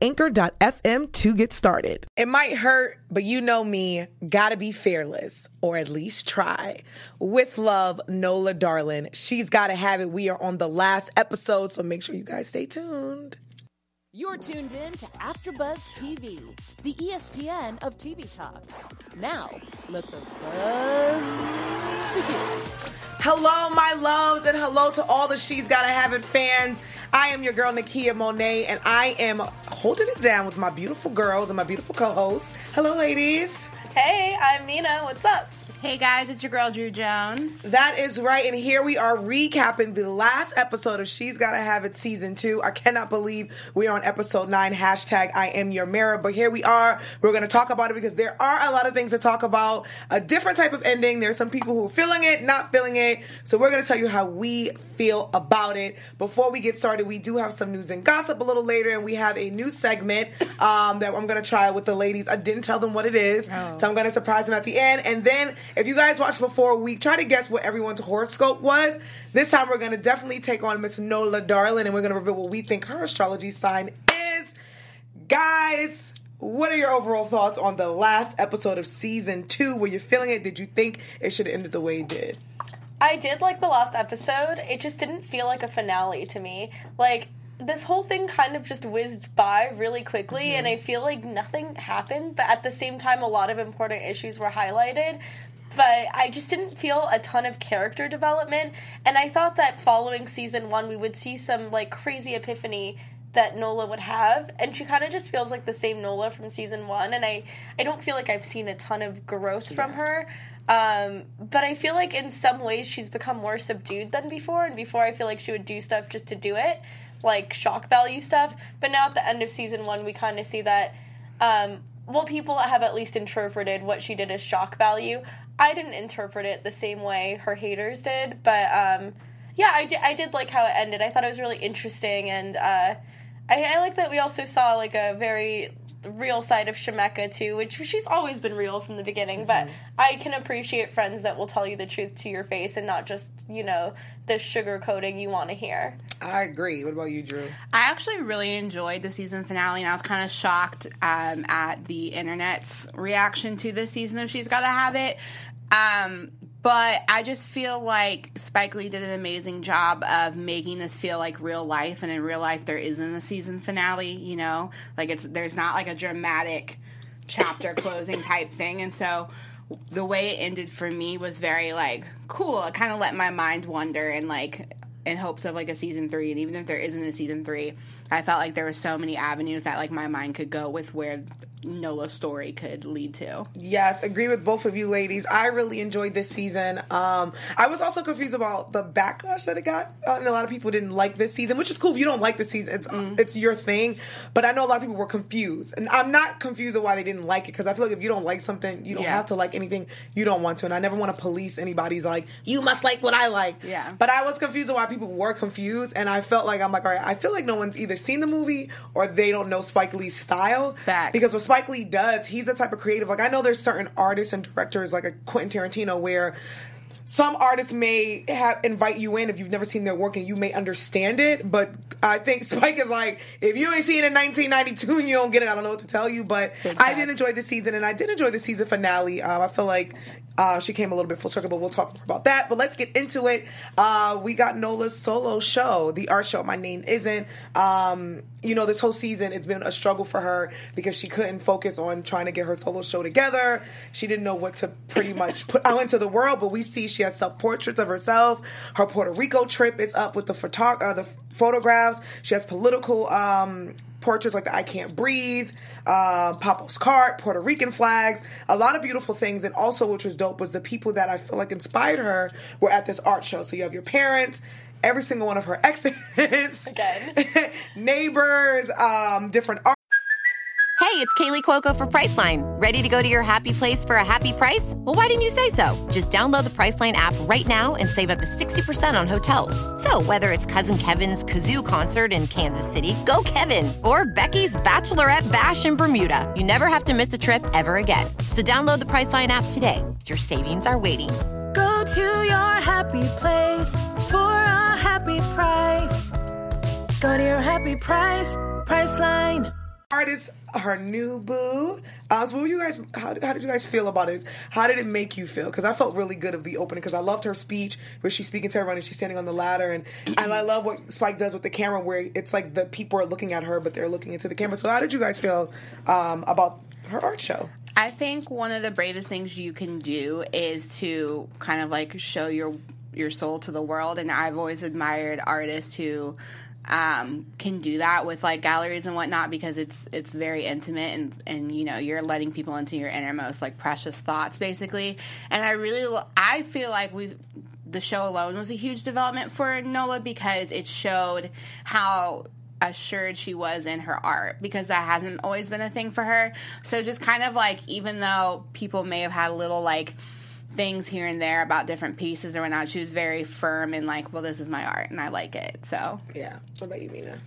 anchor.fm to get started. It might hurt, but you know me, gotta be fearless, or at least try. With love, Nola Darling. She's gotta have it. We are on the last episode, so make sure you guys stay tuned. You're tuned in to AfterBuzz TV, the ESPN of TV talk. Now, let the buzz begin. Hello, my loves, and hello to all the She's Gotta Have It fans. I am your girl, Nakia Monet, and I am holding it down with my beautiful girls and my beautiful co hosts. Hello, ladies. Hey, I'm Nina. What's up? Hey guys, it's your girl Drew Jones. That is right, and here we are recapping the last episode of She's Gotta Have It season two. I cannot believe we are on episode nine. Hashtag I am your mirror, but here we are. We're gonna talk about it because there are a lot of things to talk about. A different type of ending. There's some people who are feeling it, not feeling it. So we're gonna tell you how we feel about it. Before we get started, we do have some news and gossip a little later, and we have a new segment um, that I'm gonna try with the ladies. I didn't tell them what it is, so I'm gonna surprise them at the end, and then if you guys watched before, we try to guess what everyone's horoscope was. This time we're going to definitely take on Miss Nola Darling and we're going to reveal what we think her astrology sign is. Guys, what are your overall thoughts on the last episode of season two? Were you feeling it? Did you think it should have ended the way it did? I did like the last episode. It just didn't feel like a finale to me. Like, this whole thing kind of just whizzed by really quickly, and mm-hmm. I feel like nothing happened, but at the same time, a lot of important issues were highlighted. But I just didn't feel a ton of character development, and I thought that following season one, we would see some like crazy epiphany that Nola would have, and she kind of just feels like the same Nola from season one, and I I don't feel like I've seen a ton of growth from her. Um, but I feel like in some ways she's become more subdued than before, and before I feel like she would do stuff just to do it, like shock value stuff. But now at the end of season one, we kind of see that. Um, well, people have at least interpreted what she did as shock value. I didn't interpret it the same way her haters did, but um, yeah, I did, I did like how it ended. I thought it was really interesting, and uh, I, I like that we also saw like a very real side of Shemeka too, which she's always been real from the beginning. But I can appreciate friends that will tell you the truth to your face and not just you know the sugar coating you want to hear. I agree. What about you, Drew? I actually really enjoyed the season finale, and I was kind of shocked um, at the internet's reaction to this season of She's Gotta Have It. Um, but I just feel like Spike Lee did an amazing job of making this feel like real life, and in real life, there isn't a season finale. You know, like it's there's not like a dramatic chapter closing type thing, and so the way it ended for me was very like cool. It kind of let my mind wander and like in hopes of like a season three, and even if there isn't a season three, I felt like there were so many avenues that like my mind could go with where Nola's story could lead to. Yes, agree with both of you ladies. I really enjoyed this season. Um, I was also confused about the backlash that it got, uh, and a lot of people didn't like this season, which is cool. If you don't like the season, it's it's your thing. But I know a lot of people were confused, and I'm not confused of why they didn't like it because I feel like if you don't like something, you don't Yeah. have to like anything you don't want to. And I never want to police anybody's like you must like what I like. Yeah. But I was confused of why people were confused, and I felt like I'm like, all right, I feel like no one's either seen the movie or they don't know Spike Lee's style. Facts. Because what Spike Lee does, he's a type of creative. Like I know there's certain artists and directors like a Quentin Tarantino where some artists may have invite you in if you've never seen their work and you may understand it, but I think Spike is like, if you ain't seen it in 1992 and you don't get it, I don't know what to tell you. But I did enjoy the season and I did enjoy the season finale. Um, I feel like uh, she came a little bit full circle, but we'll talk more about that. But let's get into it. Uh, we got Nola's solo show, the art show. My name isn't. Um, you know, this whole season it's been a struggle for her because she couldn't focus on trying to get her solo show together. She didn't know what to pretty much put out into the world. But we see she has self portraits of herself. Her Puerto Rico trip is up with the photo- uh, the photographs. She has political. Um, portraits like the I Can't Breathe, uh, Papo's Cart, Puerto Rican flags, a lot of beautiful things. And also, which was dope, was the people that I feel like inspired her were at this art show. So you have your parents, every single one of her exes, Again. neighbors, um, different art. Hey, it's Kaley Cuoco for Priceline. Ready to go to your happy place for a happy price? Well, why didn't you say so? Just download the Priceline app right now and save up to 60% on hotels. So, whether it's Cousin Kevin's Kazoo concert in Kansas City, go Kevin, or Becky's Bachelorette Bash in Bermuda, you never have to miss a trip ever again. So, download the Priceline app today. Your savings are waiting. Go to your happy place for a happy price. Go to your happy price, Priceline. artist her new boo. Uh, so, what were you guys? How, how did you guys feel about it? How did it make you feel? Because I felt really good of the opening because I loved her speech where she's speaking to everyone and she's standing on the ladder, and and I love what Spike does with the camera where it's like the people are looking at her but they're looking into the camera. So, how did you guys feel um, about her art show? I think one of the bravest things you can do is to kind of like show your your soul to the world, and I've always admired artists who um, can do that with like galleries and whatnot because it's it's very intimate and and you know you're letting people into your innermost like precious thoughts basically. And I really I feel like we the show alone was a huge development for Nola because it showed how assured she was in her art because that hasn't always been a thing for her. So just kind of like even though people may have had a little like things here and there about different pieces or whatnot, she was very firm and like, well, this is my art and I like it. So Yeah. What about you, Mina?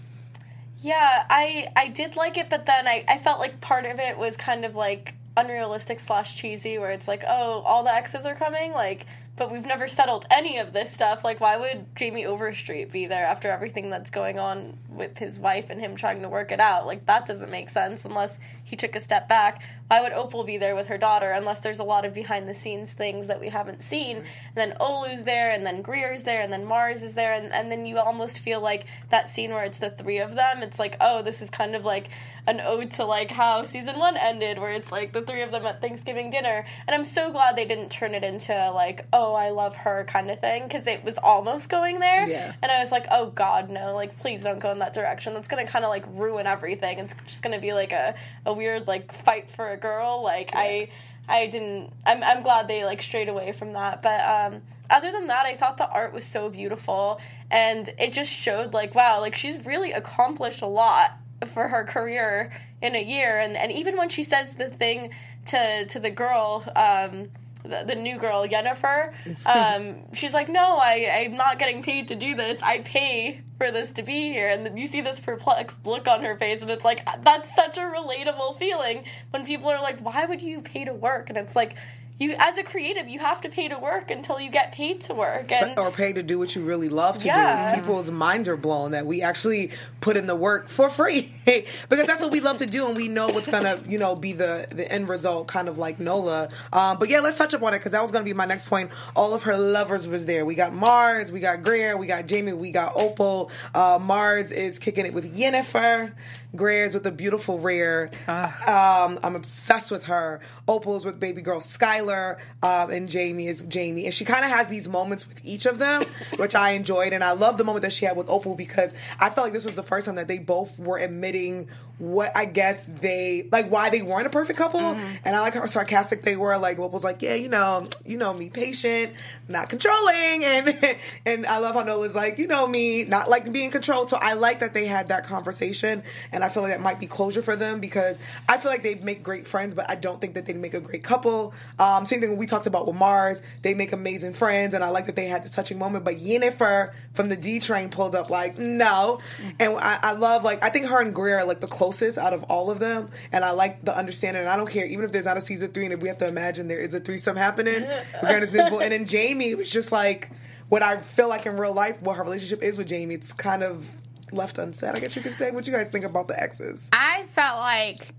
Yeah, I I did like it, but then I, I felt like part of it was kind of like unrealistic slash cheesy, where it's like, oh, all the exes are coming, like, but we've never settled any of this stuff. Like, why would Jamie Overstreet be there after everything that's going on with his wife and him trying to work it out? Like, that doesn't make sense unless he took a step back. Why would Opal be there with her daughter unless there's a lot of behind the scenes things that we haven't seen? And then Olu's there, and then Greer's there, and then Mars is there, and, and then you almost feel like that scene where it's the three of them, it's like, oh, this is kind of like an ode to like how season one ended, where it's like the three of them at Thanksgiving dinner. And I'm so glad they didn't turn it into like, oh, I love her kind of thing, because it was almost going there. Yeah. And I was like, oh God, no, like please don't go in that direction. That's gonna kind of like ruin everything. It's just gonna be like a, a weird like fight for a girl. Like I, I didn't. I'm I'm glad they like strayed away from that. But um, other than that, I thought the art was so beautiful, and it just showed like wow, like she's really accomplished a lot for her career in a year. And and even when she says the thing to to the girl. Um, the, the new girl Jennifer, um, she's like, no, I, I'm not getting paid to do this. I pay for this to be here. And you see this perplexed look on her face, and it's like, that's such a relatable feeling when people are like, why would you pay to work? And it's like, you as a creative, you have to pay to work until you get paid to work. And or pay to do what you really love to Yeah. do. People's minds are blown that we actually put in the work for free because that's what we love to do, and we know what's gonna, you know, be the the end result, kind of like Nola. Um, but yeah, let's touch upon it because that was gonna be my next point. All of her lovers was there. We got Mars, we got Greer, we got Jamie, we got Opal. Uh, Mars is kicking it with Yennefer. Greer's with the beautiful Rare. Um, I'm obsessed with her. Opal's with baby girl Skylar, um, and Jamie is Jamie. And she kind of has these moments with each of them, which I enjoyed. And I love the moment that she had with Opal because I felt like this was the first time that they both were admitting what I guess they like why they weren't a perfect couple. And I like how sarcastic they were. Like Opal's like, yeah, you know, you know me, patient, not controlling, and and I love how Nola's like, you know me, not like being controlled. So I like that they had that conversation, and I feel like that might be closure for them because I feel like they make great friends, but I don't think that they make a great couple. Um, same thing when we talked about with Mars, they make amazing friends, and I like that they had this touching moment. But Yennefer from the D Train pulled up like no, and I, I love like I think her and Greer are like the closest out of all of them, and I like the understanding. And I don't care even if there's not a season three, and if we have to imagine there is a threesome happening, we're gonna simple. And then Jamie was just like what I feel like in real life, what her relationship is with Jamie. It's kind of left unsaid. I guess you could say. What you guys think about the exes? I felt like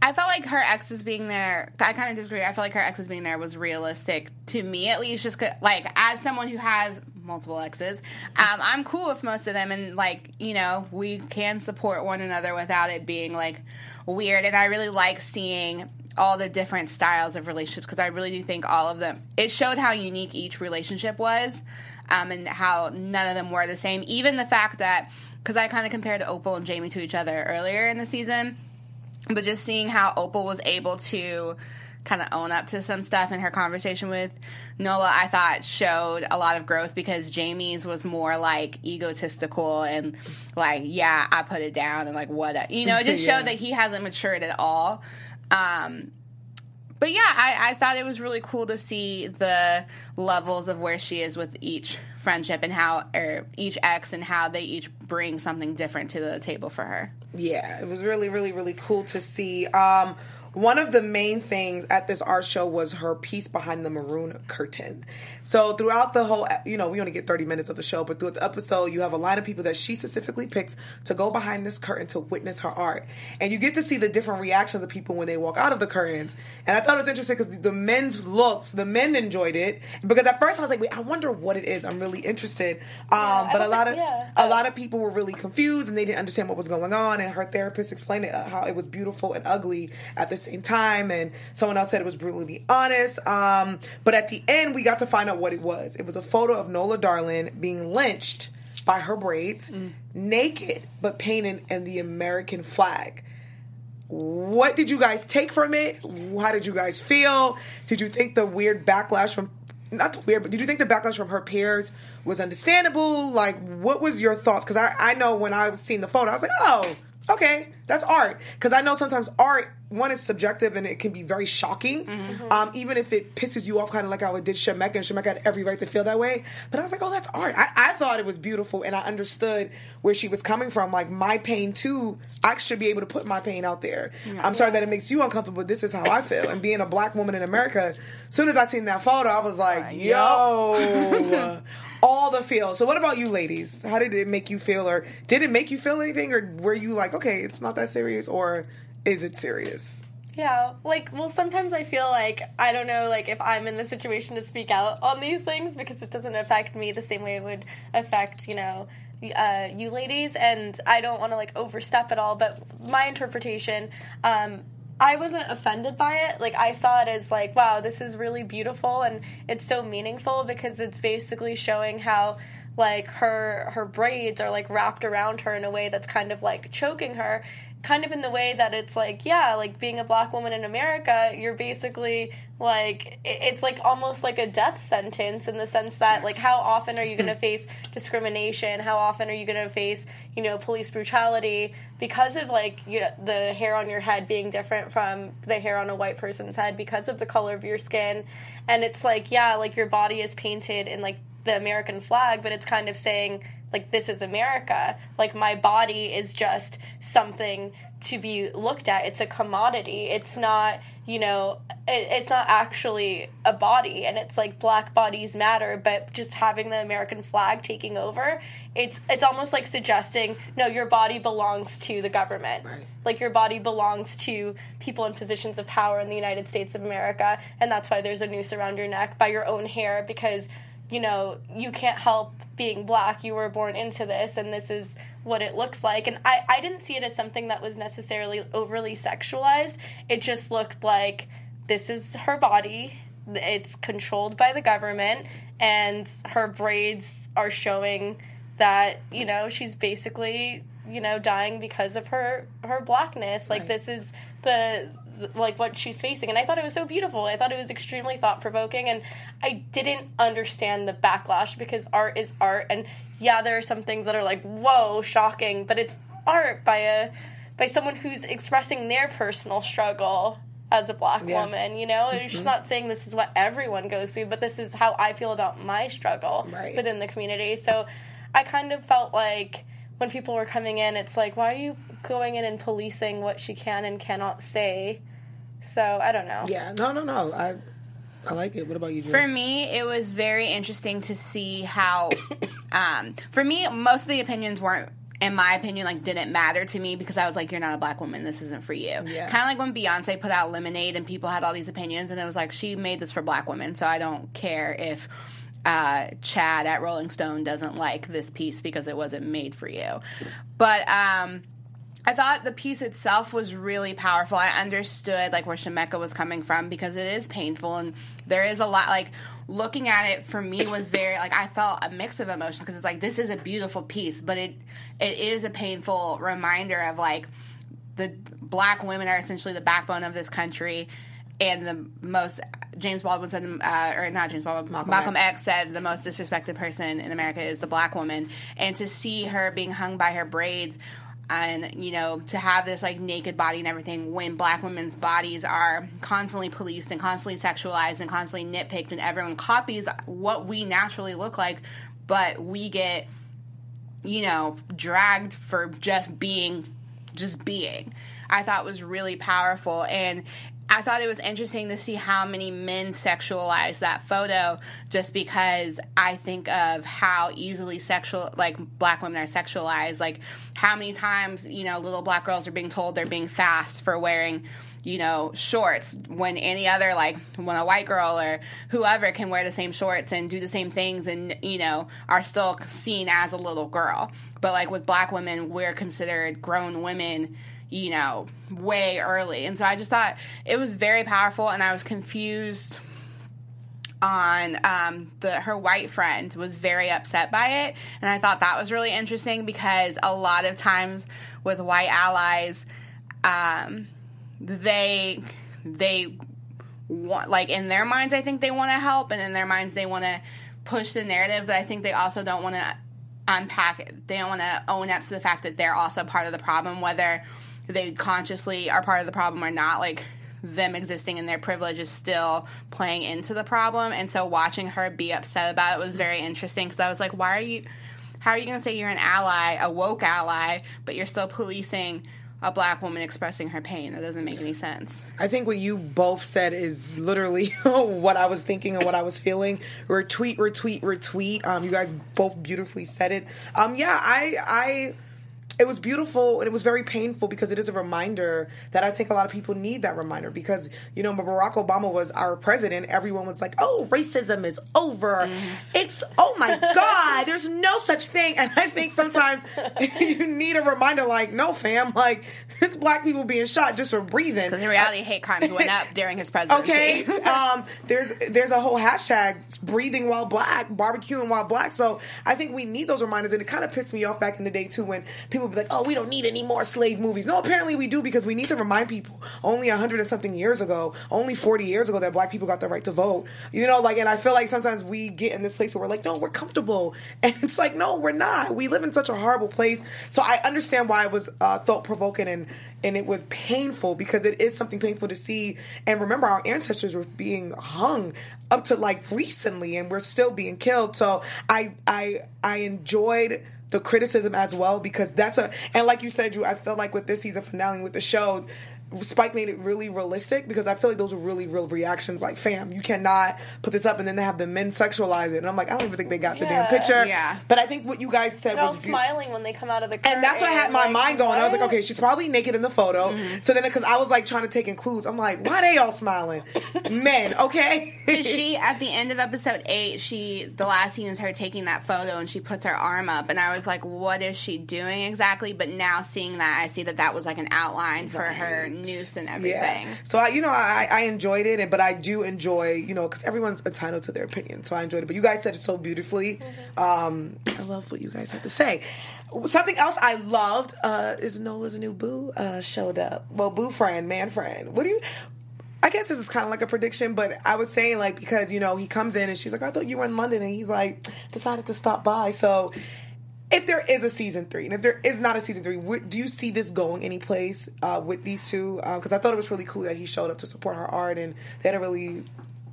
I felt like her exes being there. I kind of disagree. I felt like her exes being there was realistic to me, at least. just like as someone who has multiple exes, um, I'm cool with most of them, and like you know, we can support one another without it being like weird. And I really like seeing all the different styles of relationships because I really do think all of them. It showed how unique each relationship was, um, and how none of them were the same. Even the fact that because I kind of compared Opal and Jamie to each other earlier in the season but just seeing how Opal was able to kind of own up to some stuff in her conversation with Nola, I thought showed a lot of growth because Jamie's was more like egotistical and like, yeah, I put it down and like what, you know, it just Yeah. showed that he hasn't matured at all. Um, but yeah, I, I thought it was really cool to see the levels of where she is with each friendship and how, or each ex, and how they each bring something different to the table for her. Yeah, it was really, really, really cool to see. Um, one of the main things at this art show was her piece behind the maroon curtain. So throughout the whole, you know, we only get 30 minutes of the show, but throughout the episode, you have a line of people that she specifically picks to go behind this curtain to witness her art. And you get to see the different reactions of people when they walk out of the curtains. And I thought it was interesting because the men's looks, the men enjoyed it. Because at first I was like, wait, I wonder what it is. I'm really interested. Um, but a lot of, yeah. a lot of people were really confused and they didn't understand what was going on and her therapist explained it uh, how it was beautiful and ugly at the same time and someone else said it was brutally honest um, but at the end we got to find out what it was it was a photo of nola darling being lynched by her braids naked but painted in the american flag what did you guys take from it? How did you guys feel? Did you think the weird backlash from not the weird, but did you think the backlash from her peers was understandable? Like, what was your thoughts? Because I, I know when I was seeing the photo, I was like, oh, okay, that's art. Because I know sometimes art, one is subjective and it can be very shocking, um, even if it pisses you off, kind of like how it did Shemeka, and Shemeka had every right to feel that way. But I was like, oh, that's art. I, I thought it was beautiful, and I understood where she was coming from. Like my pain too, I should be able to put my pain out there. I'm sorry that it makes you uncomfortable, but this is how I feel. And being a black woman in America, as soon as I seen that photo, I was like, yo. all the feels. So, what about you, ladies? How did it make you feel, or did it make you feel anything, or were you like, okay, it's not that serious, or is it serious? Yeah, like, well, sometimes I feel like I don't know, like, if I'm in the situation to speak out on these things because it doesn't affect me the same way it would affect, you know, uh, you ladies, and I don't want to like overstep at all. But my interpretation, um, I wasn't offended by it. Like I saw it as like, wow, this is really beautiful and it's so meaningful because it's basically showing how like her her braids are like wrapped around her in a way that's kind of like choking her kind of in the way that it's like yeah like being a black woman in america you're basically like it's like almost like a death sentence in the sense that like how often are you going to face discrimination? How often are you going to face you know police brutality? Because of like you know, the hair on your head being different from the hair on a white person's head because of the color of your skin. And it's like yeah like your body is painted in like the american flag but it's kind of saying like this is America. Like my body is just something to be looked at. It's a commodity. It's not, you know, it, it's not actually a body. And it's like black bodies matter, but just having the American flag taking over, it's it's almost like suggesting no, your body belongs to the government. Like your body belongs to people in positions of power in the United States of America, and that's why there's a noose around your neck by your own hair because you know, you can't help being black. You were born into this, and this is what it looks like. And I, I didn't see it as something that was necessarily overly sexualized. It just looked like this is her body. It's controlled by the government, and her braids are showing that, you know, she's basically, you know, dying because of her her blackness. Like this is the like what she's facing. And i thought it was so beautiful. I thought it was extremely thought-provoking. And i didn't understand the backlash because art is art. And yeah there are some things that are like whoa shocking. But it's art by a by someone who's expressing their personal struggle as a black Yeah. woman you know? It's just mm-hmm. not saying this is what everyone goes through but this is how i feel about my struggle Right. within the community. So i kind of felt like when people were coming in it's like why are you going in and policing what she can and cannot say so I don't know. Yeah, no, no, no. I I like it. What about you, Drew? For me, it was very interesting to see how. Um, for me, most of the opinions weren't, in my opinion, like didn't matter to me because I was like, "You're not a black woman. This isn't for you." Yeah. Kind of like when Beyonce put out Lemonade and people had all these opinions, and it was like she made this for black women, so I don't care if. Uh, Chad at Rolling Stone doesn't like this piece because it wasn't made for you. But um, I thought the piece itself was really powerful. I understood like where Shemeka was coming from because it is painful and there is a lot like looking at it for me was very like I felt a mix of emotions because it's like this is a beautiful piece, but it it is a painful reminder of like the black women are essentially the backbone of this country and the most James Baldwin said, uh, or not James Baldwin, Malcolm Malcolm, X. X. said the most disrespected person in America is the black woman, and to see her being hung by her braids. And you know, to have this like naked body and everything, when black women's bodies are constantly policed and constantly sexualized and constantly nitpicked, and everyone copies what we naturally look like, but we get you know, dragged for just being just being. I thought was really powerful and I thought it was interesting to see how many men sexualize that photo just because I think of how easily sexual like black women are sexualized like how many times, you know, little black girls are being told they're being fast for wearing you know, shorts when any other, like, when a white girl or whoever can wear the same shorts and do the same things and, you know, are still seen as a little girl. But, like, with black women, we're considered grown women, you know, way early. And so I just thought it was very powerful and I was confused on um, the her white friend was very upset by it and i thought that was really interesting because a lot of times with white allies um, they they want like in their minds i think they want to help and in their minds they want to push the narrative but i think they also don't want to unpack it they don't want to own up to the fact that they're also part of the problem whether they consciously are part of the problem or not like them existing in their privilege is still playing into the problem and so watching her be upset about it was very interesting because i was like why are you how are you going to say you're an ally a woke ally but you're still policing a black woman expressing her pain. That doesn't make any sense. I think what you both said is literally what I was thinking and what I was feeling. Retweet, retweet, retweet. Um, you guys both beautifully said it. Um, yeah, I, I, it was beautiful and it was very painful because it is a reminder that I think a lot of people need that reminder because you know when Barack Obama was our president everyone was like oh racism is over it's oh my god there's no such thing and I think sometimes you need a reminder like no fam like it's black people being shot just for breathing Because in reality, hate crimes went up during his presidency. Okay. um, there's there's a whole hashtag breathing while black, barbecuing while black. So I think we need those reminders, and it kind of pissed me off back in the day too when people be like, "Oh, we don't need any more slave movies." No, apparently we do because we need to remind people. Only a hundred and something years ago, only forty years ago, that black people got the right to vote. You know, like, and I feel like sometimes we get in this place where we're like, "No, we're comfortable," and it's like, "No, we're not. We live in such a horrible place." So I understand why it was uh, thought provoking and and it was painful because it is something painful to see and remember our ancestors were being hung up to like recently and we're still being killed so i i i enjoyed the criticism as well because that's a and like you said drew i feel like with this season finale with the show Spike made it really realistic because I feel like those were really real reactions. Like, fam, you cannot put this up, and then they have the men sexualize it, and I'm like, I don't even think they got the damn picture. Yeah. But I think what you guys said They're was beau- smiling when they come out of the curtain. and that's what had my like, mind going. I was like, okay, she's probably naked in the photo. Mm-hmm. So then, because I was like trying to take in clues, I'm like, why they all smiling? Men, okay. she at the end of episode eight, she the last scene is her taking that photo and she puts her arm up, and I was like, what is she doing exactly? But now seeing that, I see that that was like an outline for her noose and everything. Yeah. So I, you know, I, I enjoyed it, and but I do enjoy, you know, because everyone's entitled to their opinion. So I enjoyed it. But you guys said it so beautifully. Um, I love what you guys had to say. Something else I loved uh, is Nola's new boo uh, showed up. Well, boo friend, man friend. What do you? I guess this is kind of like a prediction, but I was saying like because you know he comes in and she's like, I thought you were in London, and he's like decided to stop by. So if there is a season three, and if there is not a season three, do you see this going any place uh, with these two? Because I thought it was really cool that he showed up to support her art, and they had a really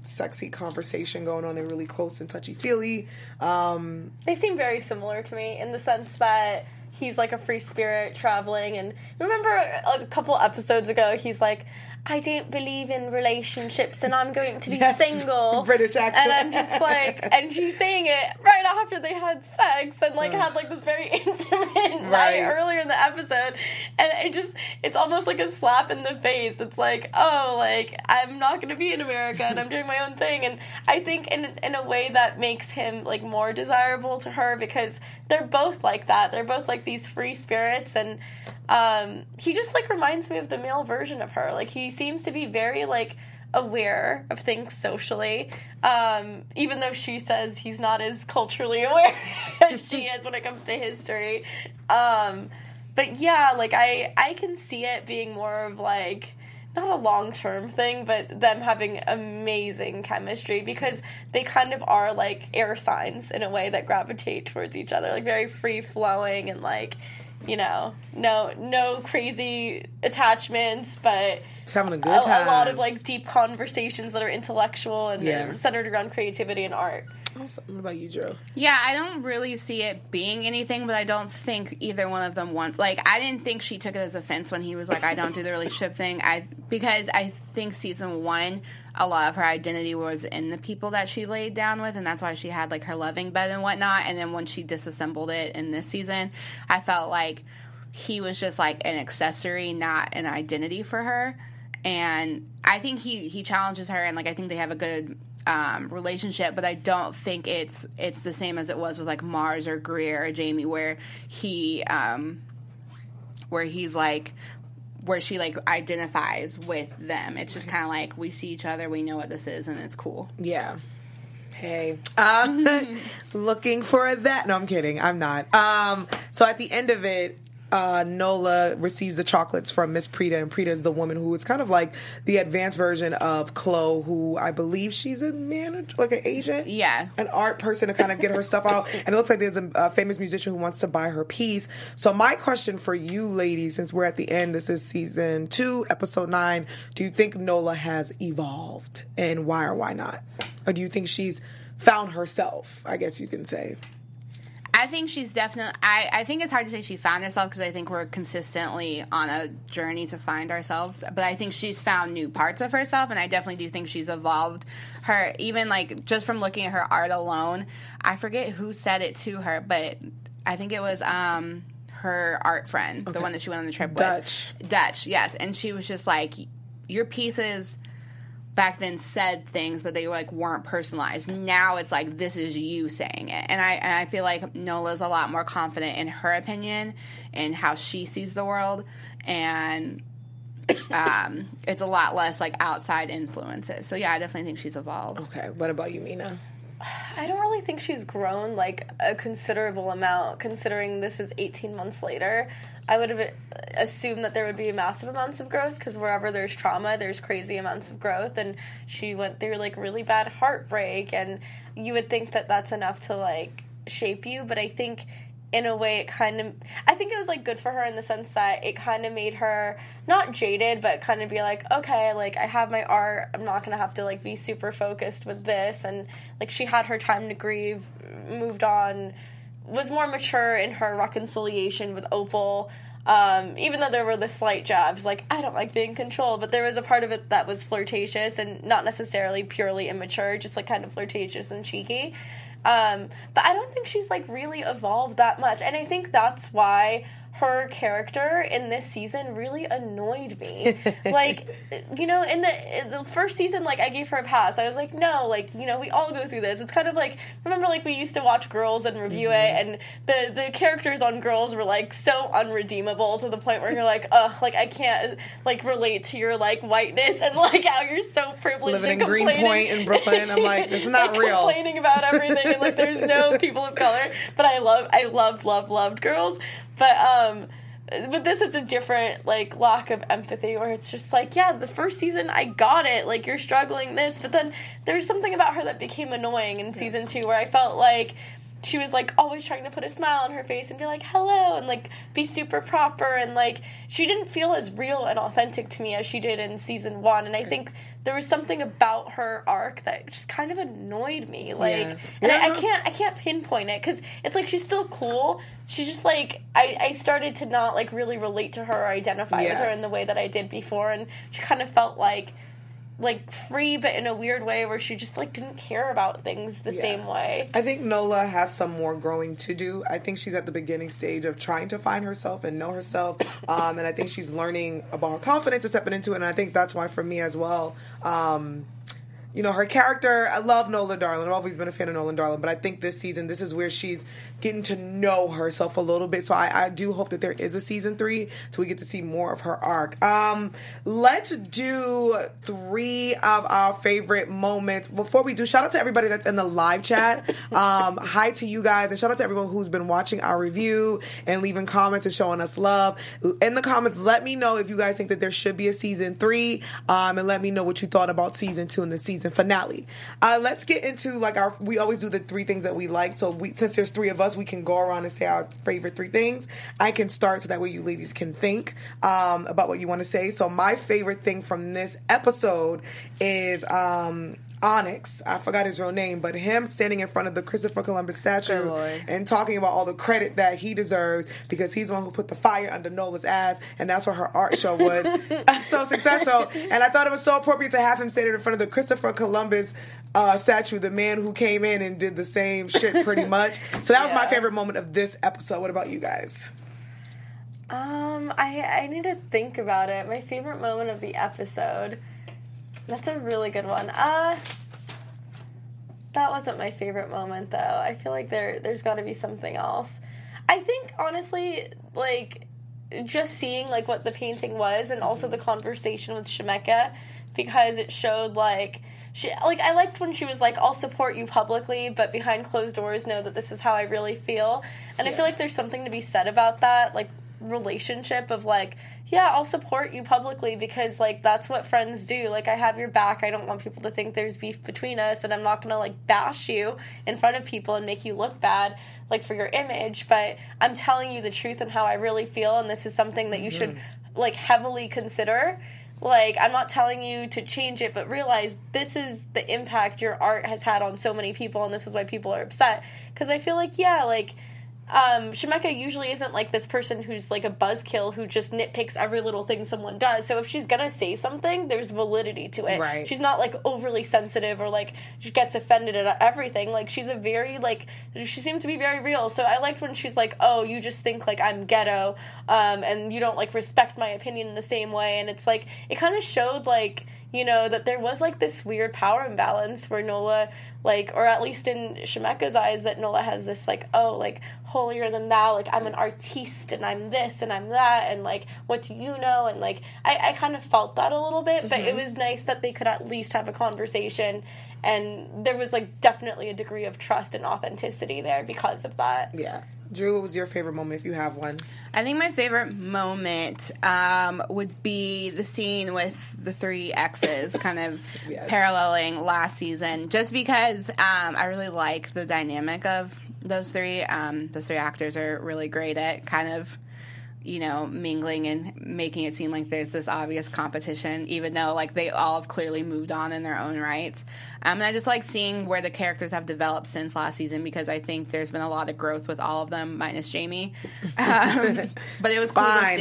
sexy conversation going on. They're really close and touchy feely. Um, They seem very similar to me in the sense that he's like a free spirit traveling. And remember a couple episodes ago, he's like, I don't believe in relationships and I'm going to be Yes, single. British accent. And I'm just like, and she's saying it right after they had sex and like had like this very intimate night Right. earlier in the episode. And it just, it's almost like a slap in the face. It's like, oh, like, I'm not going to be in America and I'm doing my own thing. And I think in, in a way that makes him like more desirable to her because they're both like that. They're both like these free spirits and um, he just like reminds me of the male version of her. Like he seems to be very like aware of things socially, um, even though she says he's not as culturally aware as she is when it comes to history. Um, but yeah, like I I can see it being more of like not a long term thing, but them having amazing chemistry because they kind of are like air signs in a way that gravitate towards each other, like very free flowing and like you know no no crazy attachments, but Just having a good a, a lot of like deep conversations that are intellectual and Yeah. uh, centered around creativity and art. What about you, Joe? Yeah, I don't really see it being anything, but I don't think either one of them wants. Like, I didn't think she took it as offense when he was like, "I don't do the relationship thing." I because I think season one, a lot of her identity was in the people that she laid down with, and that's why she had like her loving bed and whatnot. And then when she disassembled it in this season, I felt like he was just like an accessory, not an identity for her. And I think he he challenges her, and like I think they have a good um, relationship, but I don't think it's it's the same as it was with like Mars or Greer or Jamie, where he um, where he's like where she like identifies with them. It's just kind of like we see each other, we know what this is, and it's cool. Yeah. Hey, uh, looking for that? No, I'm kidding. I'm not. Um, so at the end of it, uh, Nola receives the chocolates from Miss Prita, and Prita is the woman who is kind of like the advanced version of Chloe, who I believe she's a manager, like an agent, Yeah. an art person to kind of get her stuff out. And it looks like there's a, a famous musician who wants to buy her piece. So my question for you, ladies, since we're at the end, this is season two, episode nine. Do you think Nola has evolved, and why or why not? Or do you think she's found herself? I guess you can say. I think she's definitely. I, I think it's hard to say she found herself because I think we're consistently on a journey to find ourselves. But I think she's found new parts of herself, and I definitely do think she's evolved. Her even like just from looking at her art alone. I forget who said it to her, but I think it was um her art friend, the one that she went on the trip Dutch. with. Dutch. Dutch, yes, and she was just like, your pieces back then said things, but they like weren't personalized. Now it's like this is you saying it, and I and I feel like Nola's a lot more confident in her opinion and how she sees the world, and um, it's a lot less like outside influences. So yeah, I definitely think she's evolved. Okay, what about you, Mina? I don't really think she's grown like a considerable amount, considering this is 18 months later. I would have assumed that there would be massive amounts of growth because wherever there's trauma, there's crazy amounts of growth. And she went through like really bad heartbreak, and you would think that that's enough to like shape you. But I think in a way it kind of i think it was like good for her in the sense that it kind of made her not jaded but kind of be like okay like i have my art i'm not gonna have to like be super focused with this and like she had her time to grieve moved on was more mature in her reconciliation with opal um, even though there were the slight jabs, like I don't like being controlled, but there was a part of it that was flirtatious and not necessarily purely immature, just like kind of flirtatious and cheeky. Um, but I don't think she's like really evolved that much, and I think that's why her character in this season really annoyed me. like, you know, in the, in the first season, like I gave her a pass. I was like, no, like you know, we all go through this. It's kind of like remember, like we used to watch Girls and review it, mm-hmm. and the the characters on Girls were like so unredeemable to the point where you're like, ugh, like I can't like relate to your like whiteness and like how you're so privileged Living and in. Greenpoint in Brooklyn, I'm like, this is not Like, real. Complaining about everything and like there's no people of color. But I love, I loved, loved, loved Girls. But um, with this, it's a different like lack of empathy where it's just like, yeah, the first season I got it, like you're struggling this, but then there's something about her that became annoying in season two where I felt like she was like always trying to put a smile on her face and be like hello and like be super proper. And like she didn't feel as real and authentic to me as she did in season one. And i think there was something about her arc that just kind of annoyed me like Yeah. and I, I can't i can't pinpoint it because it's like she's still cool she's just like I, I started to not like really relate to her or identify with her in the way that i did before and she kind of felt like like free but in a weird way where she just like didn't care about things the same way I think Nola has some more growing to do. I think she's at the beginning stage of trying to find herself and know herself. Um, and I think she's learning about her confidence and stepping into it. And I think that's why, for me as well, um, you know, her character. I love Nola Darling. I've always been a fan of Nola Darling, but I think this season, this is where she's getting to know herself a little bit. So I, I do hope that there is a season three, so we get to see more of her arc. Um, let's do three of our favorite moments. Before we do, shout out to everybody that's in the live chat. Um, hi to you guys, and shout out to everyone who's been watching our review and leaving comments and showing us love. In the comments, let me know if you guys think that there should be a season three, um, and let me know what you thought about season two and the season finale. Uh, let's get into like our. We always do the three things that we like. So we, since there's three of us, we can go around and say our favorite three things. I can start so that way you ladies can think um, about what you want to say. So my favorite thing from this episode is. Um, Onyx, I forgot his real name, but him standing in front of the Christopher Columbus statue and talking about all the credit that he deserves because he's the one who put the fire under Nola's ass, and that's where her art show was so successful. And I thought it was so appropriate to have him standing in front of the Christopher Columbus uh, statue, the man who came in and did the same shit pretty much. So that was my favorite moment of this episode. What about you guys? Um, I I need to think about it. My favorite moment of the episode. That's a really good one. Uh that wasn't my favorite moment though. I feel like there there's got to be something else. I think honestly, like just seeing like what the painting was and also the conversation with Shemeka because it showed like she like I liked when she was like I'll support you publicly but behind closed doors know that this is how I really feel. And I feel like there's something to be said about that like relationship of like yeah I'll support you publicly because like that's what friends do. Like I have your back. I don't want people to think there's beef between us and I'm not gonna like bash you in front of people and make you look bad like for your image. But I'm telling you the truth and how I really feel and this is something that you should mm-hmm. like heavily consider. Like i'm not telling you to change it but realize this is the impact your art has had on so many people and this is why people are upset. Because i feel like yeah like um, Shemeka usually isn't like this person who's like a buzzkill who just nitpicks every little thing someone does. So if she's gonna say something, there's validity to it. Right. She's not like overly sensitive or like she gets offended at everything. Like she's a very like she seems to be very real. So I liked when she's like, "Oh, you just think like I'm ghetto, um, and you don't like respect my opinion in the same way." And it's like it kind of showed like you know that there was like this weird power imbalance where Nola like or at least in Shemeka's eyes that Nola has this like oh like holier than thou like I'm an artiste and I'm this and I'm that and like what do you know? And like I, I kind of felt that a little bit but it mm-hmm. was nice that they could at least have a conversation and there was like definitely a degree of trust and authenticity there because of that. Yeah. Drew, what was your favorite moment if you have one? I think my favorite moment um, would be the scene with the three exes, kind of Yes. paralleling last season, just because um, I really like the dynamic of those three. Um, those three actors are really great at kind of, you know, mingling and making it seem like there's this obvious competition, even though like they all have clearly moved on in their own rights. Um, and I just like seeing where the characters have developed since last season because I think there's been a lot of growth with all of them, minus Jamie. Um, but it was cool to see.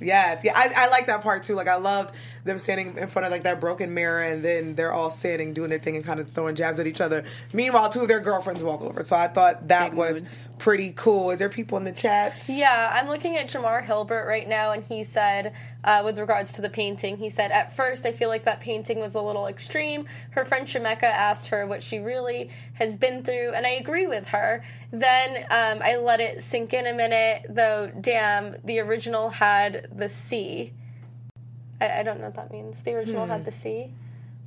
Yes. Yeah, I, I like that part too. Like I loved them standing in front of like that broken mirror and then they're all sitting, doing their thing and kind of throwing jabs at each other. Meanwhile, two of their girlfriends walk over. So I thought that Big was mood. pretty cool. Is there people in the chats? Yeah, I'm looking at Jamar Hilbert right now, and he said, uh, with regards to the painting, he said, At first, I feel like that painting was a little extreme. Her friend Shemeka asked her what she really has been through, and I agree with her. Then um, I let it sink in a minute, though, damn, the original had the C. I, I don't know what that means. The original had the C.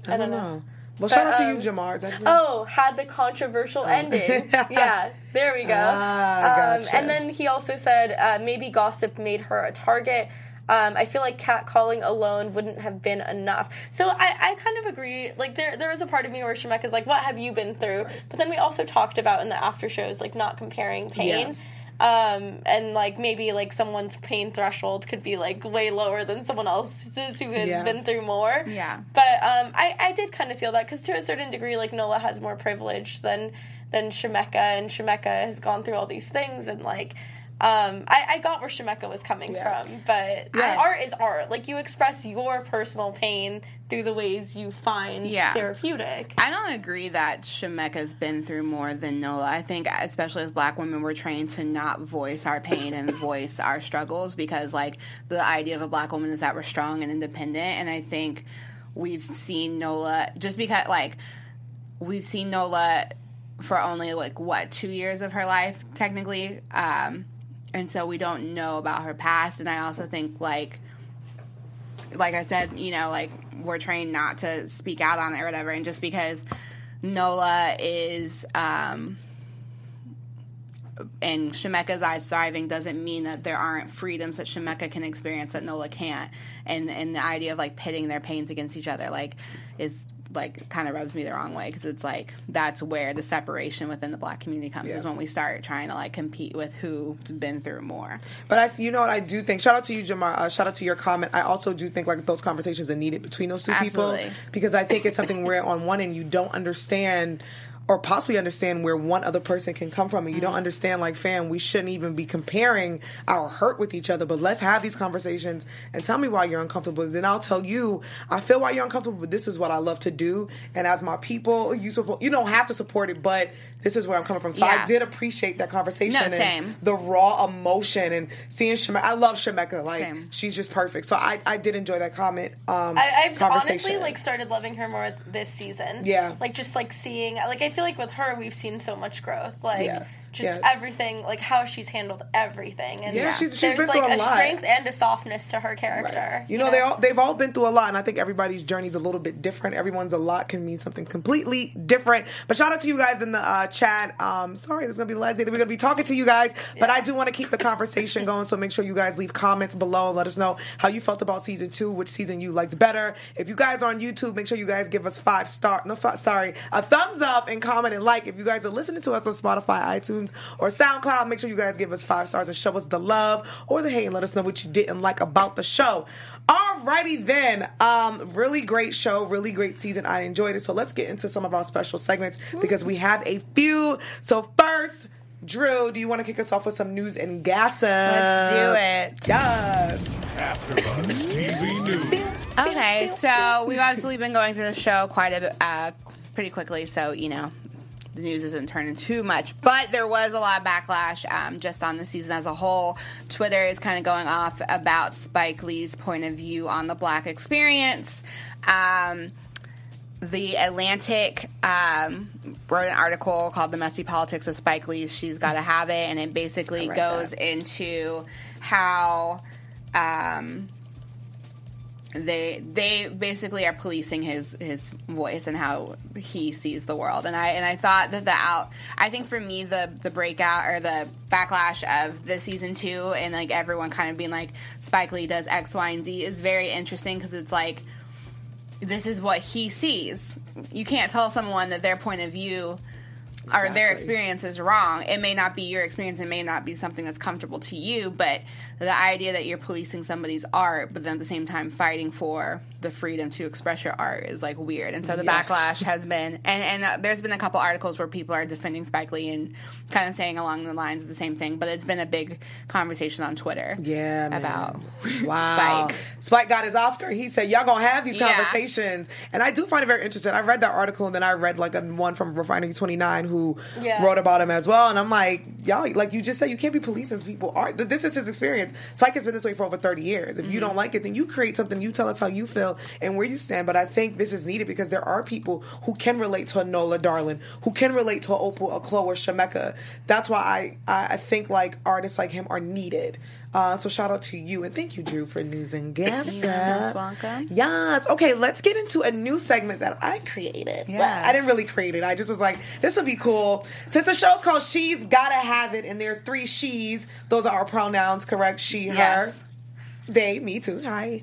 I don't know. Well, shout out to you, Jamar. His name? Oh, had the controversial ending. yeah, there we go. Ah, um, gotcha. and then he also said uh, maybe gossip made her a target. Um, I feel like catcalling alone wouldn't have been enough. So I, I kind of agree. Like there there was a part of me where Shemek is like, "What have you been through?" But then we also talked about in the after shows like not comparing pain. Um, and like maybe like someone's pain threshold could be like way lower than someone else's who has Yeah. been through more. Yeah. But um, I, I did kind of feel that because to a certain degree, like Nola has more privilege than than Shemeka, and Shemeka has gone through all these things, and like um, I, I got where Shemeka was coming Yeah. from. But Yeah. art is art. Like you express your personal pain through the ways you find Yeah. therapeutic. I don't agree that Shemeka's been through more than Nola. I think, especially as black women, we're trained to not voice our pain and voice our struggles because, like, the idea of a black woman is that we're strong and independent. And I think we've seen Nola just because like we've seen Nola for only like what two years of her life technically, um, and so we don't know about her past. And I also think like like I said, you know, like we're trained not to speak out on it or whatever, and just because Nola is um in Shemeka's eyes thriving doesn't mean that there aren't freedoms that Shemeka can experience that Nola can't. And and the idea of like pitting their pains against each other like is like kind of rubs me the wrong way because it's like that's where the separation within the black community comes is when we start trying to like compete with who's been through more. But I, you know what I do think. Shout out to you, Jamar. Uh, shout out to your comment. I also do think like those conversations are needed between those two Absolutely. people because I think it's something where on one end you don't understand or possibly understand where one other person can come from and you don't understand like fam we shouldn't even be comparing our hurt with each other but let's have these conversations and tell me why you're uncomfortable then i'll tell you i feel why you're uncomfortable but this is what i love to do and as my people you support you don't have to support it but this is where i'm coming from so Yeah. i did appreciate that conversation No, and same. the raw emotion and seeing Shemekka. I love Shemekka. Like Same. she's just perfect. So I, I did enjoy that comment. Um, I, I've honestly like started loving her more this season. Yeah. like just like seeing, like I feel like with her we've seen so much growth. Like Yeah. Just Yeah. everything, like how she's handled everything. And Yeah, she's- she's been like through a a lot. strength and a softness to her character. You know, they all they've all been through a lot, and I think everybody's journey is a little bit different. Everyone's a lot can mean something completely different. But shout out to you guys in the uh, chat. Um, sorry, this is gonna be the last day that we're gonna be talking to you guys, but I do want to keep the conversation going. So make sure you guys leave comments below and let us know how you felt about season two, which season you liked better. If you guys are on YouTube, make sure you guys give us five star. No, fi- sorry, a thumbs up and comment and like. If you guys are listening to us on Spotify, iTunes, or SoundCloud, make sure you guys give us five stars and show us the love or the hate and let us know what you didn't like about the show. Alrighty then. Um, really great show, really great season. I enjoyed it. So let's get into some of our special segments because we have a few. So first, Drew, do you want to kick us off with some news and gossip? Let's do it. Yes. AfterBuzz TV News. Okay, so we've obviously been going through the show quite a bit, uh, pretty quickly, so you know the news isn't turning too much. But there was a lot of backlash um, just on the season as a whole. Twitter is kind of going off about Spike Lee's point of view on the black experience. Um, the Atlantic um, wrote an article called "The Messy Politics of Spike Lee's She's Got to Have It," and it basically goes that. into how. Um, they they basically are policing his his voice and how he sees the world and i and i thought that the out i think for me the the breakout or the backlash of the season two and like everyone kind of being like spike lee does x y and z is very interesting because it's like this is what he sees you can't tell someone that their point of view or their experience is wrong. It may not be your experience. It may not be something that's comfortable to you, but the idea that you're policing somebody's art, but then at the same time fighting for the freedom to express your art is like weird. And so the Yes. backlash has been, and and uh, there's been a couple articles where people are defending Spike Lee and kind of saying along the lines of the same thing. But it's been a big conversation on Twitter. Yeah, man. about Wow. Spike. Spike got his Oscar. He said, "Y'all gonna have these Yeah. conversations," and I do find it very interesting. I read that article, and then I read like a, one from Refinery Twenty Nine who Yeah. wrote about him as well. And I'm like, y'all, like you just said, you can't be policing people art. This is his experience. Spike has been this way for over 30 years. If you don't mm-hmm. like it, then you create something. You tell us how you feel and where you stand. But I think this is needed because there are people who can relate to a Nola Darling, who can relate to a Opal, a Chloe, or Shemekka. That's why I, I I think like artists like him are needed. Uh, so shout out to you and thank you, Drew, for news and guests. You're welcome. Yes. Okay, let's get into a new segment that I created. Yeah. Well, I didn't really create it. I just was like, this will be cool. Since the show's called She's Gotta Have It, and there's three she's, those are our pronouns, correct? She, her, they, me too. Hi.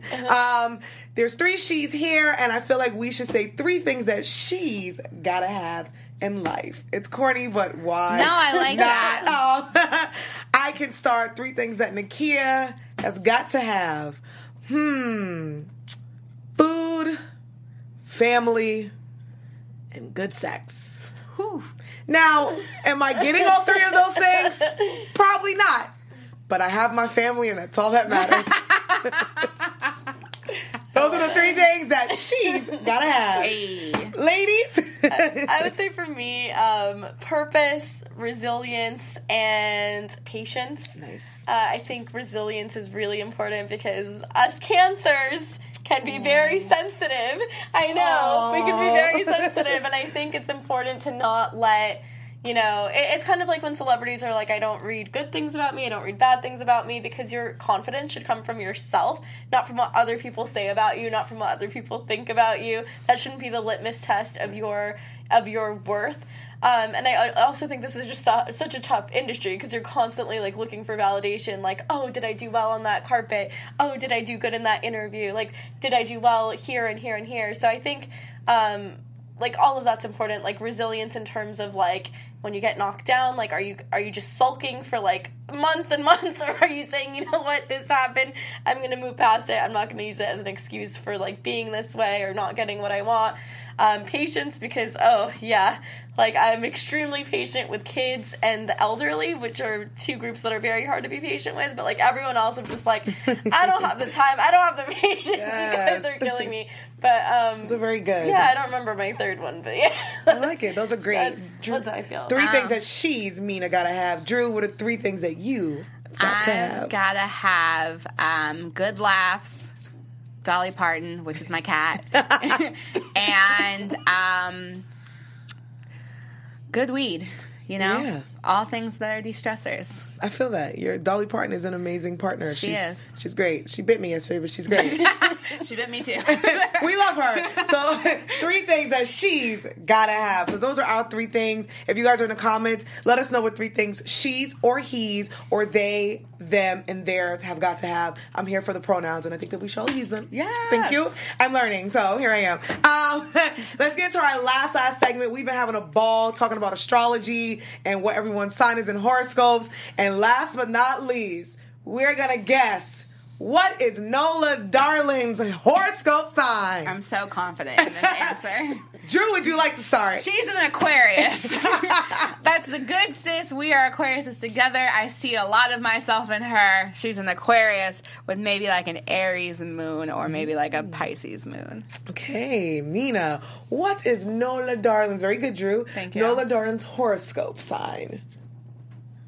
Um, there's three she's here, and I feel like we should say three things that she's gotta have in life. It's corny, but why? No, I like not? that. Oh, I can start three things that Nakia has got to have. Hmm. Food, family, and good sex. Whew. Now, am I getting all three of those things? Probably not. But I have my family, and that's all that matters. those are the three things that she's gotta have. Hey. Ladies, I would say for me, um, purpose, resilience, and patience. Nice. Uh, I think resilience is really important because us cancers can be very sensitive. I know we can be very sensitive, and I think it's important to not let you know. It, it's kind of like when celebrities are like, "I don't read good things about me. I don't read bad things about me," because your confidence should come from yourself, not from what other people say about you, not from what other people think about you. That shouldn't be the litmus test of your of your worth. Um, and I, also think this is just such a tough industry because you're constantly like looking for validation. Like, oh, did I do well on that carpet? Oh, did I do good in that interview? Like, did I do well here and here and here? So I think. Um, like all of that's important like resilience in terms of like when you get knocked down like are you are you just sulking for like months and months? Or are you saying you know what? This happened. I'm gonna move past it. I'm not gonna use it as an excuse for like being this way or not getting what i want. Um, patience because oh yeah like i'm extremely patient with kids and the elderly which are two groups that are very hard to be patient with but like everyone else i'm just like i don't have the time. I don't have the patience. You Yes. guys are killing me but um So very good. yeah, I don't remember my third one, but yeah. I like it. Those are great. That's, Drew- that's how I feel. Three things that she's Mina gotta have. Drew, what are three things that you got to I've have? gotta have um, good laughs, Dolly Parton, which is my cat, and um, good weed. You know, Yeah. All things that are de-stressors. I feel that your Dolly Parton is an amazing partner. She she's, is. She's great. She bit me yesterday, but she's great. She bit me too. we love her. So three things that she's gotta have. So those are our three things. If you guys are in the comments, let us know what three things she's or he's or they, them, and theirs have got to have. I'm here for the pronouns, and I think that we should all use them. Yeah. Thank you. I'm learning, so here I am. Um, let's get to our last last segment. We've been having a ball talking about astrology and what everyone's sign is in horoscopes. And last but not least, we're gonna guess. What is Nola Darling's horoscope sign? I'm so confident in this answer. Drew, would you like to start? She's an Aquarius. That's the good sis. We are Aquariuses together. I see a lot of myself in her. She's an Aquarius with maybe like an Aries moon or maybe like a mm. Pisces moon. okay, Mina, what is Nola Darling's? Very good, Drew. Thank you. Nola Darling's horoscope sign.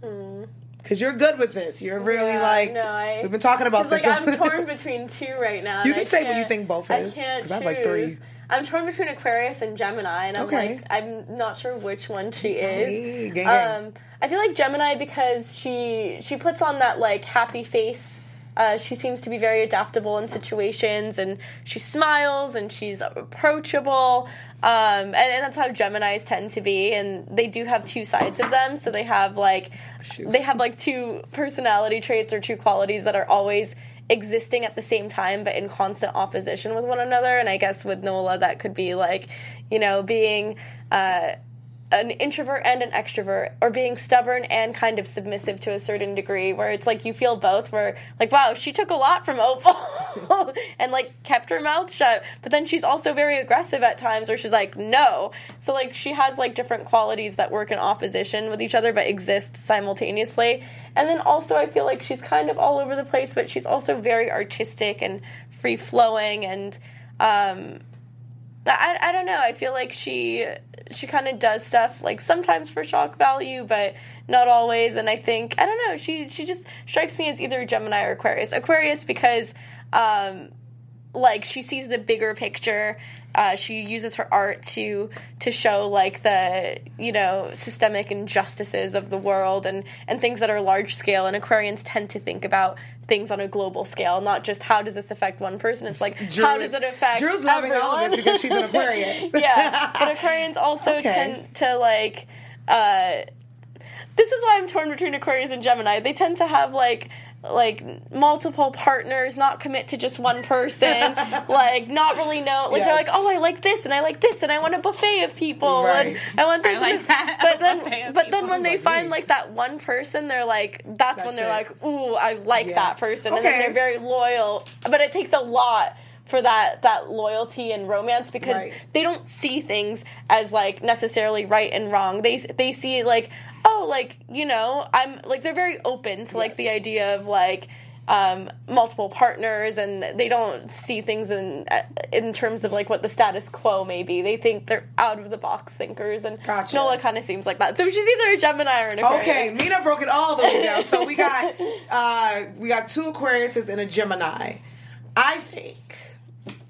Hmm. Because you're good with this. You're really Yeah, like, no, I- we've been talking about this. like I'm torn between two right now. You can I say what you think both I is, can't 'cause I have, like, three. I'm torn between Aquarius and Gemini, and I'm Okay. like, I'm not sure which one she Okay, is. gang, gang. Um, I feel like Gemini because she she puts on that like happy face. Uh, she seems to be very adaptable in situations, and she smiles and she's approachable. Um, and, and that's how Gemini's tend to be. And they do have two sides of them, so they have like Shoes. they have like two personality traits or two qualities that are always existing at the same time but in constant opposition with one another. And i guess with nola that could be like you know being uh an introvert and an extrovert or being stubborn and kind of submissive to a certain degree where it's like you feel both where like wow she took a lot from opal and like kept her mouth shut. But then she's also very aggressive at times where she's like no. So like she has like different qualities that work in opposition with each other but exist simultaneously. And then also i feel like she's kind of all over the place but she's also very artistic and free flowing and um I, I don't know. I feel like she she kind of does stuff like sometimes for shock value, but not always. And I think I don't know. She she just strikes me as either Gemini or Aquarius. Aquarius because um, like she sees the bigger picture. Uh, she uses her art to to show like the you know systemic injustices of the world and and things that are large scale. And Aquarians tend to think about things on a global scale, not just how does this affect one person. It's like Drew how is- does it affect Drew's loving all of this because she's an Aquarius. yeah, but Aquarians also Okay. tend to like. Uh, this is why I'm torn between Aquarius and Gemini. They tend to have like like multiple partners, not commit to just one person, like not really know. Like they're like, oh, I like this and I like this and I want a buffet of people Right. and I want this. I and like this. that, But a then, buffet of but then when they find me. like that one person, they're like, that's, when they're it. like, ooh, I like Yeah. that person, and Okay. then they're very loyal. But it takes a lot for that that loyalty and romance because Right. they don't see things as like necessarily right and wrong. They they see like oh like you know I'm like they're very open to like Yes. the idea of like um, multiple partners and they don't see things in uh, in terms of like what the status quo may be. They think they're out of the box thinkers and Gotcha. Nola kind of seems like that. So she's either a Gemini or an Aquarius. Okay, Mina broke it all the way down. So we got uh we got two Aquariuses and a Gemini. I think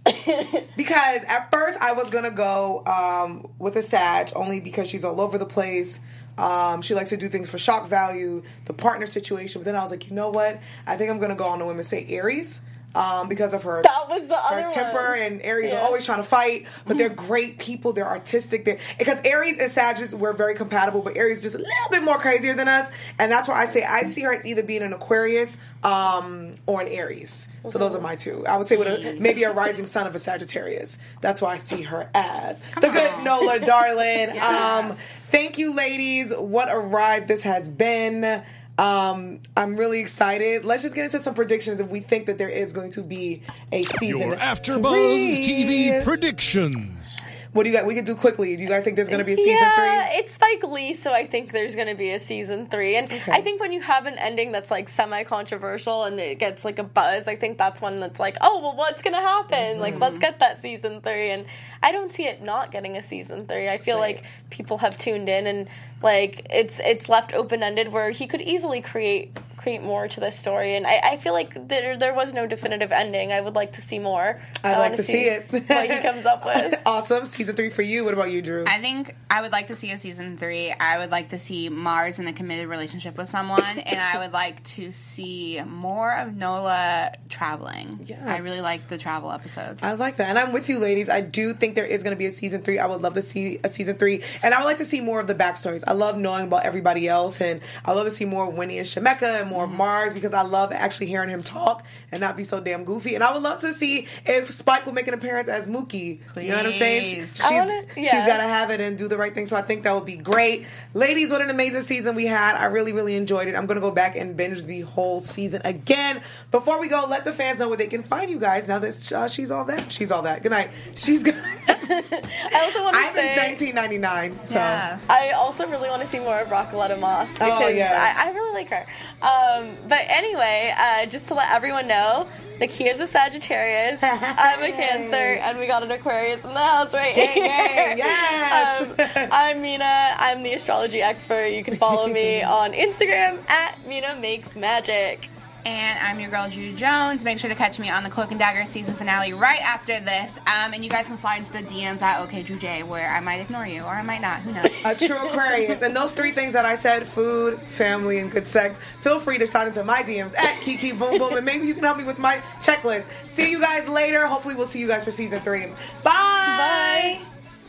because at first I was gonna go um, with a Sag only because she's all over the place. Um, she likes to do things for shock value, the partner situation. But then I was like, you know what? I think I'm gonna go on the women say Aries. Um, because of her, That was the her other temper one. and Aries Yeah. are always trying to fight, but they're great people. They're artistic. They're, because Aries and Sagittarius we're very compatible, but Aries just a little bit more crazier than us, and that's why I say I see her as either being an Aquarius um, or an Aries. So those are my two. I would say with a, maybe a rising son of a Sagittarius. That's why I see her as the good Nola, darling. Um, thank you, ladies. What a ride this has been. Um, I'm really excited. Let's just get into some predictions if we think that there is going to be a season. Your AfterBuzz TV predictions. What do you got? We can do quickly. Do you guys think there's going to be a season yeah, three? it's Spike Lee, so I think there's going to be a season three. And I think when you have an ending that's like semi controversial and it gets like a buzz, I think that's one that's like, oh, well, what's going to happen? Like, Mm-hmm. let's get that season three. And I don't see it not getting a season three. I feel Same. like people have tuned in and like it's it's left open ended where he could easily create create more to this story. And I, I feel like there there was no definitive ending. I would like to see more. I'd I like wanna to see it. what he comes up with. awesome. Season three for you. What about you, Drew? I think I would like to see a season three. I would like to see Mars in a committed relationship with someone, and I would like to see more of Nola traveling. Yes. I really like the travel episodes. I like that. And I'm with you, ladies. I do think there is going to be a season three. I would love to see a season three. And I would like to see more of the backstories. I love knowing about everybody else. And I love to see more of Winnie and Shemekka and more of Mars because I love actually hearing him talk and not be so damn goofy. And I would love to see if Spike will make an appearance as Mookie. You know what I'm saying? She- Please. She's, wanna- she's yeah. got to have it and do the right thing. So I think that would be great. Ladies, what an amazing season we had. I really, really enjoyed it. I'm going to go back and binge the whole season again. Before we go, let the fans know where they can find you guys now that uh, she's all that. She's all that. Good night. She's good. I also want to I'm say. in 1999. So. yeah. I also really want to see more of Raqueletta Moss because Oh, yes. I, I really like her. Um, but anyway, uh, just to let everyone know, Nakia's a Sagittarius, I'm a Cancer, and we got an Aquarius in the house right Gang, here. gang, yes. um, I'm Mina. I'm the astrology expert. You can follow me on Instagram at Mina Makes Magic. And I'm your girl, Judy Jones. Make sure to catch me on the Cloak and Dagger season finale right after this. Um, and you guys can slide into the DMs at OKJuJ, where I might ignore you or I might not. Who knows? A true Aquarius. And those three things that I said food, family, and good sex feel free to sign into my DMs at Kiki Boom Boom. And maybe you can help me with my checklist. See you guys later. Hopefully, we'll see you guys for season three. Bye. Bye.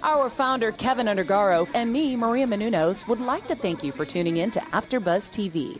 Our founder, Keven Undergaro, and me, Maria Menounos, would like to thank you for tuning in to AfterBuzz TV.